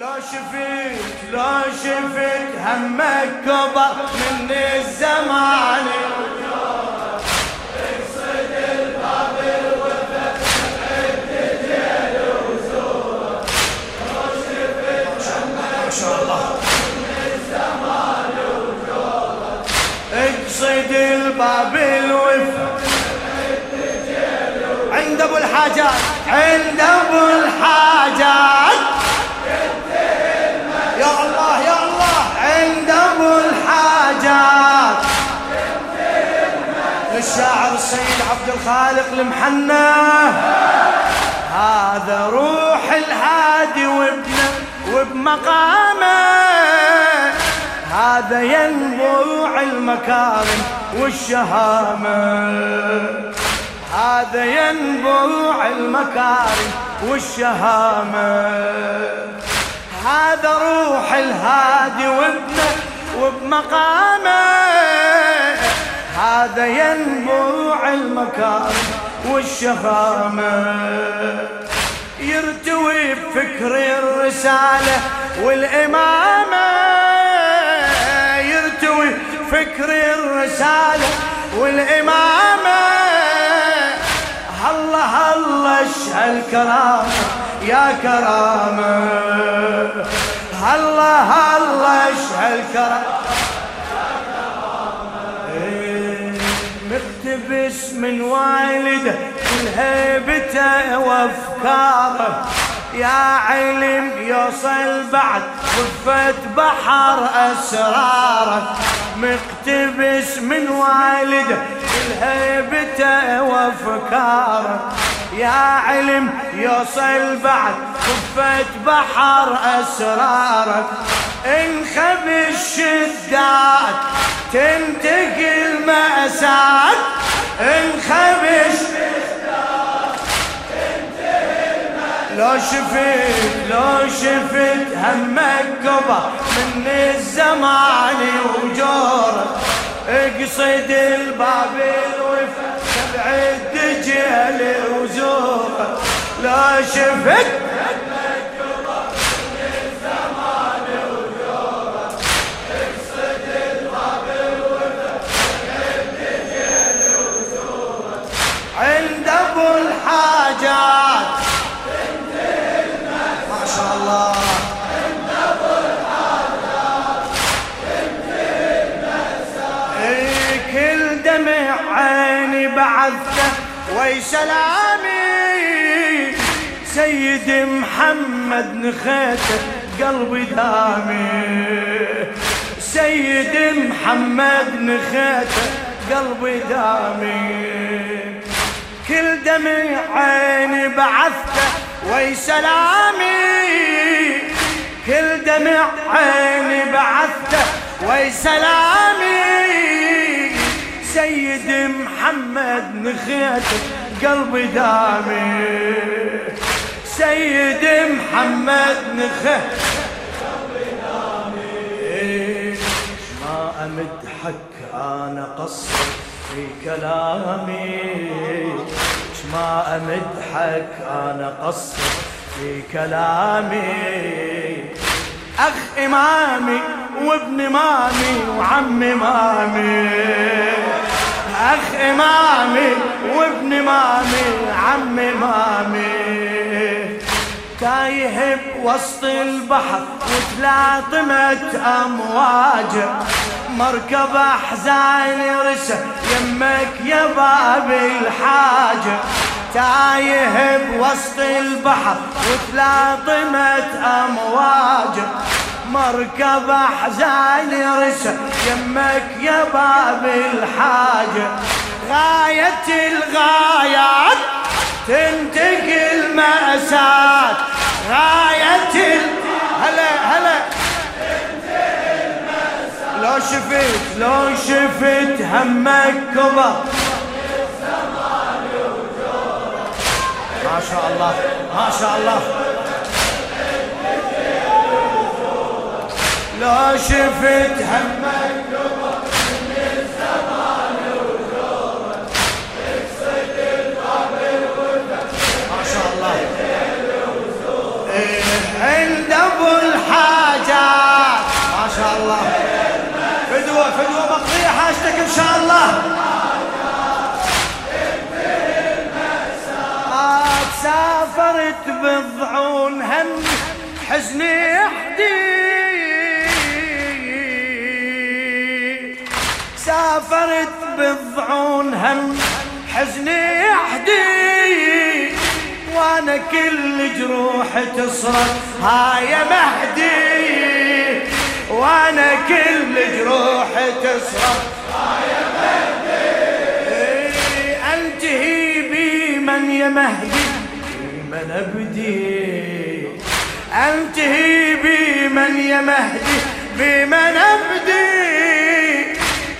لو شفت لو شفت همك كبر من الزمان. اقصد الباب الوفا عند ابو الحاجات عند ابو الحاجات. الحاجات للشاعر السيد عبد الخالق المحنى هذا روح الهادي وابنه وبمقامه. هذا ينبوع المكارم والشهامة. هذا ينبوع المكارم والشهامة. هذا روح الهادي وابنه وبمقامه. هذا ينبوع المكارم والشهامة يرتوي بفكر الرسالة والإمامة. فكر الرسالة والإمامة. هلا هلا الكرامة يا كرامة. هلا هلا الكرامة إيه، مقتبس من والده كل هيبته وافكاره يا علم يوصل بعد خفة بحر أسرارك مقتبس من والده الهيبته وفكاره يا علم يوصل بعد خفة بحر أسرارك. انخب الشدات تنتقل مأساك انخب لو شفت لو شفت همك كبر من الزمان وجوره اقصد الباب الوفا سبع الدجل وزوره لو شفت إيه، بعثته. وي سلامي سيد محمد نخيته قلبي دامي. سيد محمد نخيته قلبي دامي. كل دمع عيني بعثته وي سلامي كل دمع عيني بعثته وي سلامي سيد محمد نخيته قلبي دامي. سيد محمد نخيته قلبي دامي ما أمدحك أنا قصر في كلامي. ما أمدحك أنا قصر في كلامي. أخ إمامي وابن إمامي وعم إمامي أخ إمامي وابن إمامي عم إمامي تايه بوسط البحر وتلاطمت أمواجه مركب أحزان يرسى يمك يا باب الحاجة تايه بوسط البحر وتلاطمت أمواج. مركب أحزان يرسى يمك يا باب الحاجة غاية الغايات تنتقل مأساة غاية هلا هلا. لو شفت لو شفت همك كبر. ما شاء الله ما شاء الله. شفت همك ما شاء الله عند ابو الحاجات. ما شاء الله. فدوة فدوة بقضيه حاجتك إن شاء الله. سافرت بضعون هم حزني. كل جروح تصرخ هاي مهدي وأنا كل جروح تصرخ. هاي مهدي أنتهي بمن يا مهدي؟ بمن أبدي؟ أنتهي بمن يا مهدي؟ بمن أبدي؟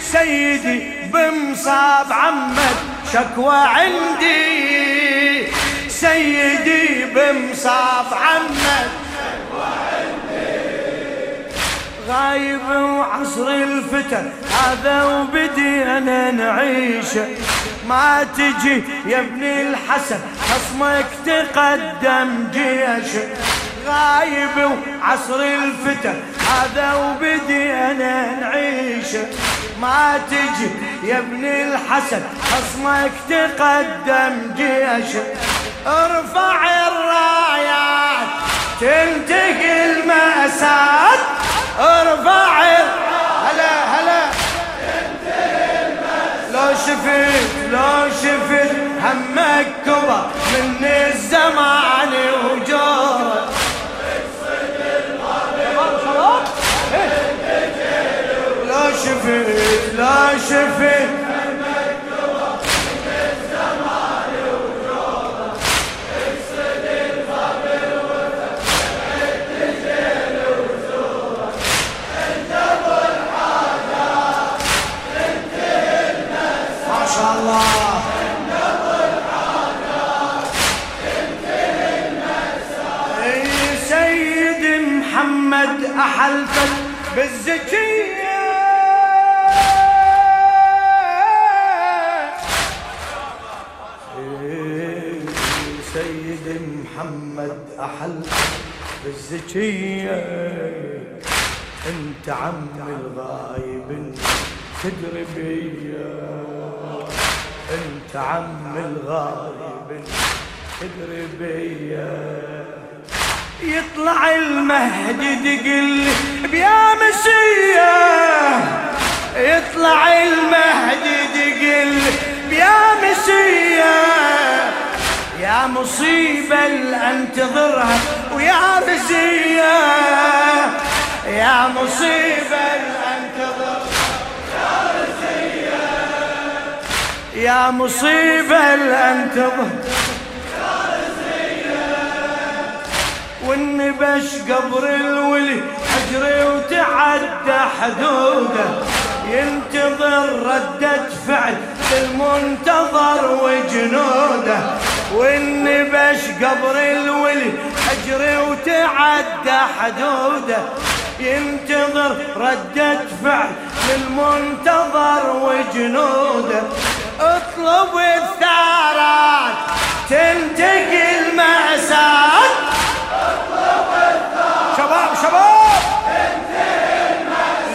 سيدي بمصاب عمك شكوى عندي. سيدي بمصاب عمك. غايب وعصر الفتن هذا وبدي أنا نعيشه. ما تجي يا ابن الحسن خصمك تقدم جيشه. غايب وعصر الفتن هذا وبدي أنا نعيشه. ما تجي يا ابن الحسن خصمك تقدم جيشه. ارفع الرايات تنتقي المأساة. ارفع هلا هلا. لو شفت لو شفت همك كبر من الزمان وجوره لا شفت لا شفت إيه، سيد محمد أحلفك بالزكية. أنت عم الغايب تدري بيا أنت عم الغايب تدري بيا يطلع المهدي دقل بيا مسية يطلع المهدي دقل بيا مسية يا مصيبة أنتظرها ويا رزية يا مصيبة أنتظرها يا مصيبة أنتظرها والنبش قبر الولي حجري وتعدى حدوده. ينتظر ردة فعل المنتظر وجنوده. والنبش قبر الولي حجري وتعدى حدوده. ينتظر ردة فعل المنتظر وجنوده. اطلب الثارات تنتقي المأساة شباب.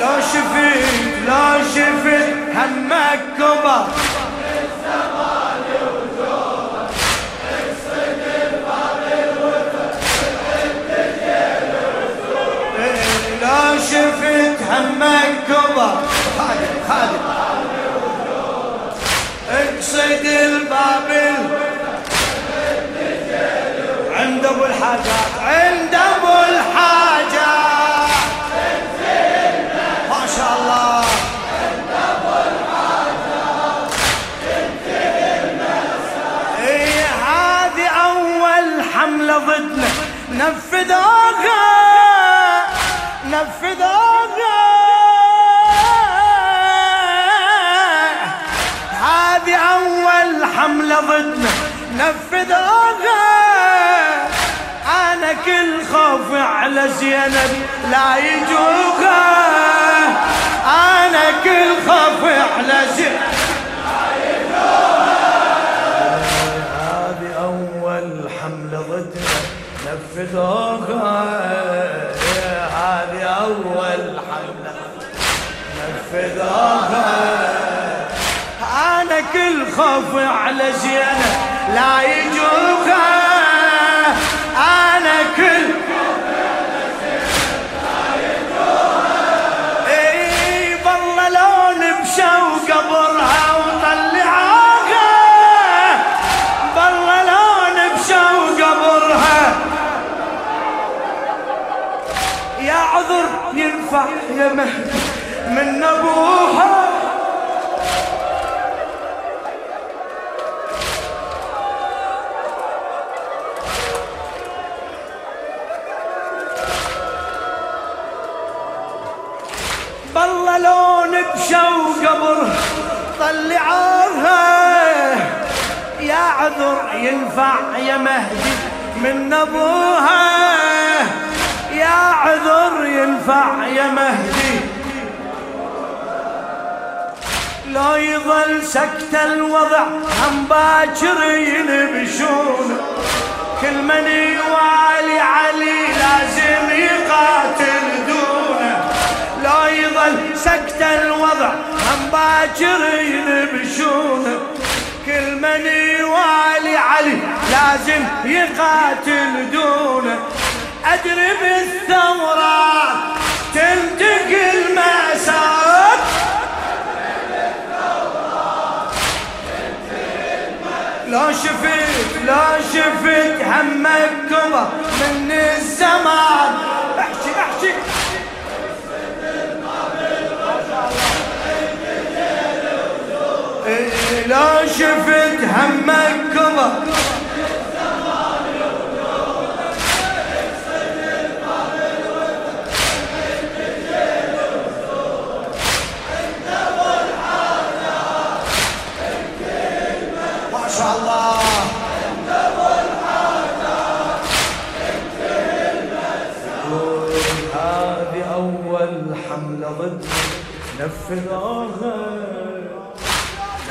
لو شفت لو شفت همك كبر. لو شفت همك كبر. خادم خادم اقصد الباب عند أبو الحاجات عند أبو الحاجات. ما شاء الله. إيه هذه أول حملة ضدنا. نفذوها. زينب لا يجوها أنا كل خوف على زينب هذه أول حملة ضدنا نفذوها هذه أول حملة نفذوها أنا كل خوف على زينة لا يجوها ينفع يا مهدي من ابوها يا عذر ينفع يا مهدي. لو يظل سكت الوضع هم باكر ينبشون كل من يوالي علي لازم يقاتل دونه لو يظل سكت الوضع هم باكر ينبشونه كل من يوالي علي لازم يقاتل دونه. أدري بالثورات تنتقل مأساة لو شفت لو شفت همك كبر من الزمان. لو شفت همك كبر نفذوها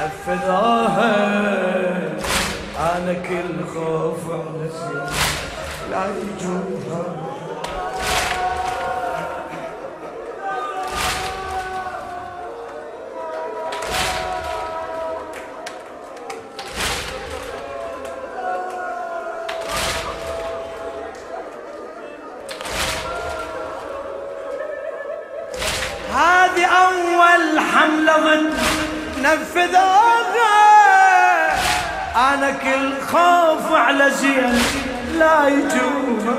نفذوها أنا كل خوف على لا يجوها أنا كل خوف على زين لا يجوها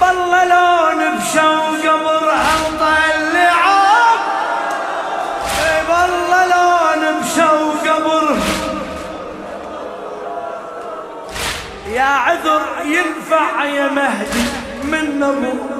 بالله لو نبشوا قبرها وطلعوا إي بالله لو نبشوا قبرها يا عذر ينفع يا مهدي من ابوه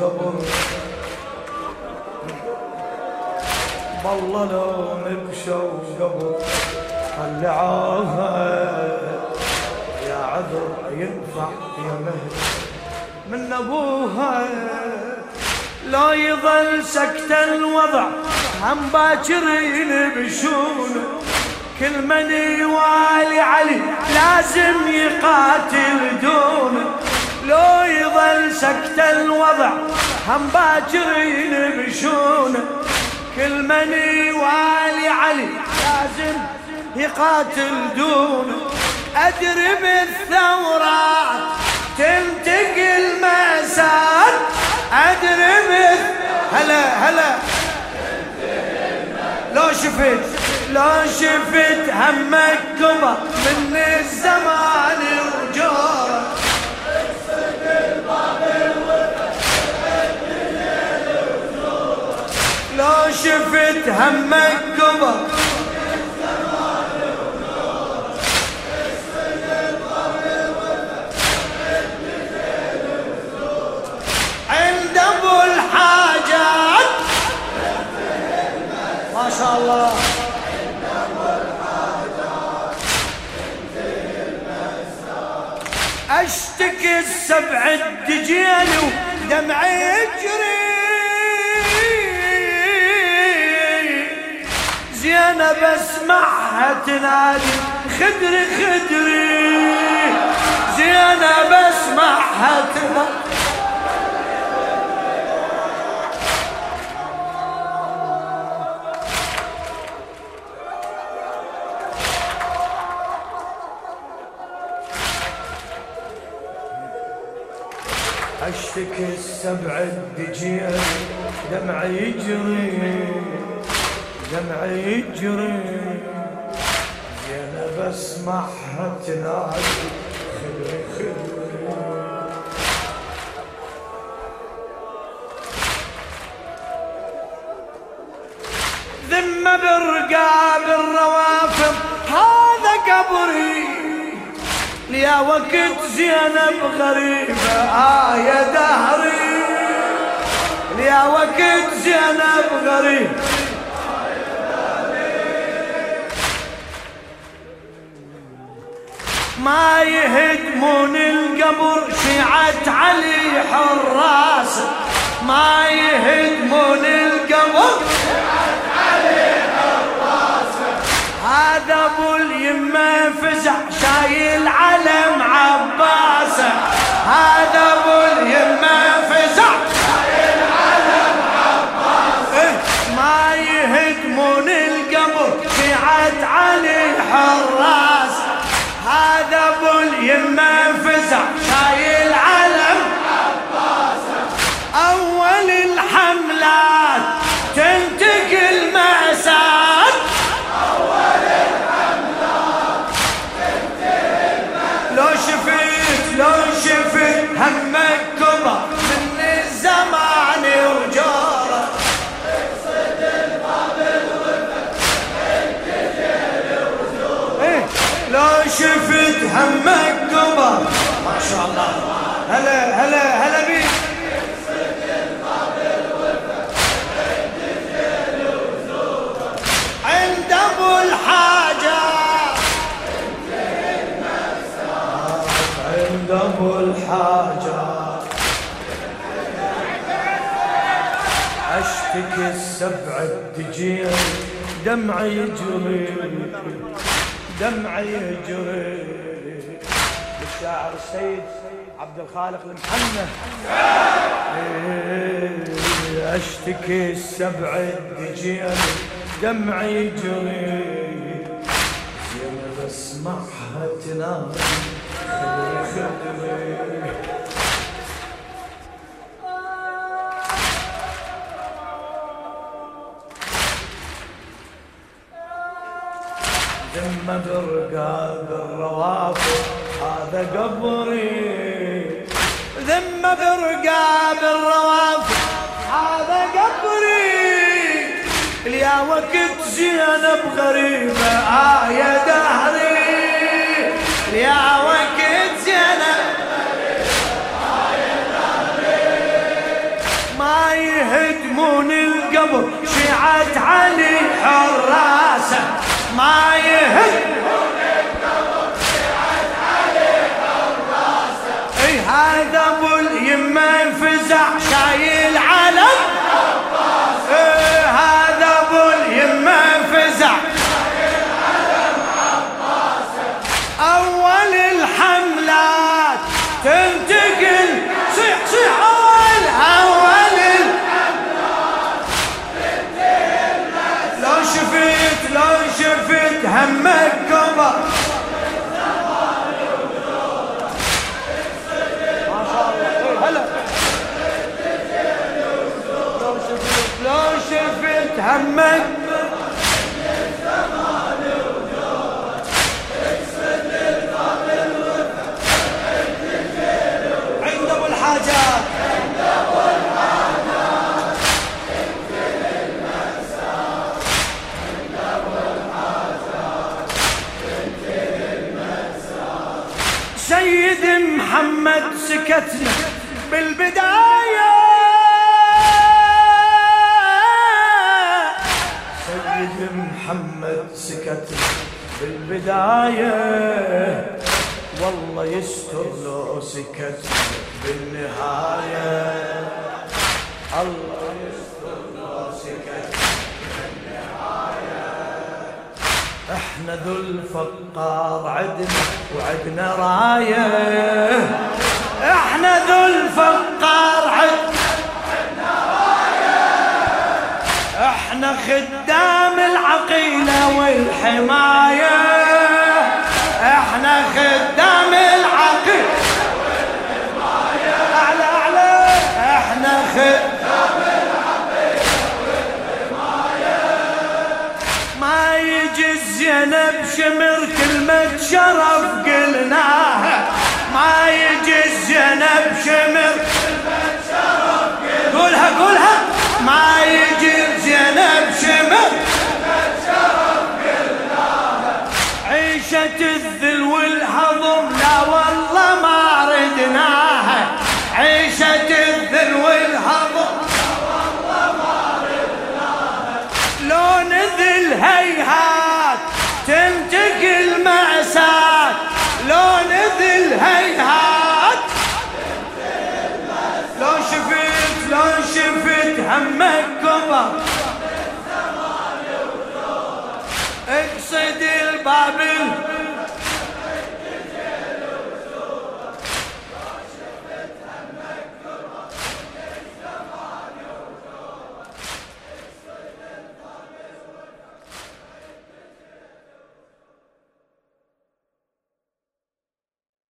قبر والله لو نبشوا قبر طلعوها يا عذر ينفع يا مهد من أبوها لو يظل سكت الوضع هم باكر ينبشونه كل من يوالي علي لازم يقاتل دونه لو يظل سكت الوضع هم باكر ينبشونه كل من يوالي علي لازم يقاتل دونه. أدري بالثورات تنتقل مأساة. أدري بال هلا هلا. لو شفت لو شفت همك كبر من الزمان وجور لو شفت همك كبر عند أبو الحاجات. ما شاء الله. أشتكي السبع الدجيل ودمعي يجري. زينب اسمعها تنادي خدري خدري. زينب اسمعها تنادي. أشتكي السبع الدجيل دمع يجري. دمع يجري زينب اسمعها تنادي خدري خدري ذمة برقاب الروافض هذا قبري. يا وقت زينب غريبة آه يا دهري. يا وقت زينب غريبة. ما يهدمون القبر شيعة علي حراس. ما يهدمون القبر هذا أبو اليمة فزع شايل علم عباسه هذا أبو اليمة همك كبر من الزمان وجارة. إيه، لو شفت همك كبر ما شاء الله. هلا هلا هلا بيك عند أبو الحاجة. عند أبو الحاجة. اشتكي السبع الدجيل. دمعي يجري دمعي يجري. الشاعر السيد عبد الخالق المحنة. أشتكي السبع الدجيل. دمعي يجري. زينب اسمعها تنادي خدري خدري ذم برقاب الروافد هذا قبري. ذم برقاب الروافد هذا قبري. يا وقت زينب غريبة آه يا دهري. يا وقت زينب ما يهدمون القبر شيعة علي حراسة. ما حراسة إي هذا ابو اليمه انفزع شايل علم. إيه هذا ابو اليمه انفزع. أول الحملات تنتقل. صيح صيح. همك عند أبو الحاجات. سيد محمد سكتنا بالبداية. سيد محمد سكتنا بالبداية. والله يستر لو سكت بالنهاية. الله يستر لو سكت بالنهاية. إحنا ذو الفقار عدنا وعدنا راية. إحنا ذو الفقار خدام العقيلة والحماية. إحنا خدام العقيلة والحماية. أعلى أعلى. إحنا خدام العقيلة والحماية. ما يجي الزينب شمر كلمة شرف قلناها. ما يجي الزينب شمر كلمة شرف قلناها. قولها قولها. شمل عيشة الذل والهضم لا والله ما ردناها عيشة